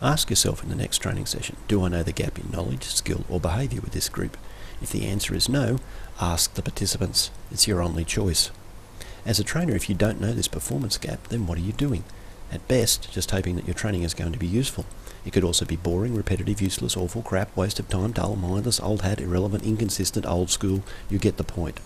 Ask yourself in the next training session, do I know the gap in knowledge, skill or behaviour with this group? If the answer is no, ask the participants. It's your only choice. As a trainer, if you don't know this performance gap, then what are you doing? At best, just hoping that your training is going to be useful. It could also be boring, repetitive, useless, awful, crap, waste of time, dull, mindless, old hat, irrelevant, inconsistent, old school. You get the point.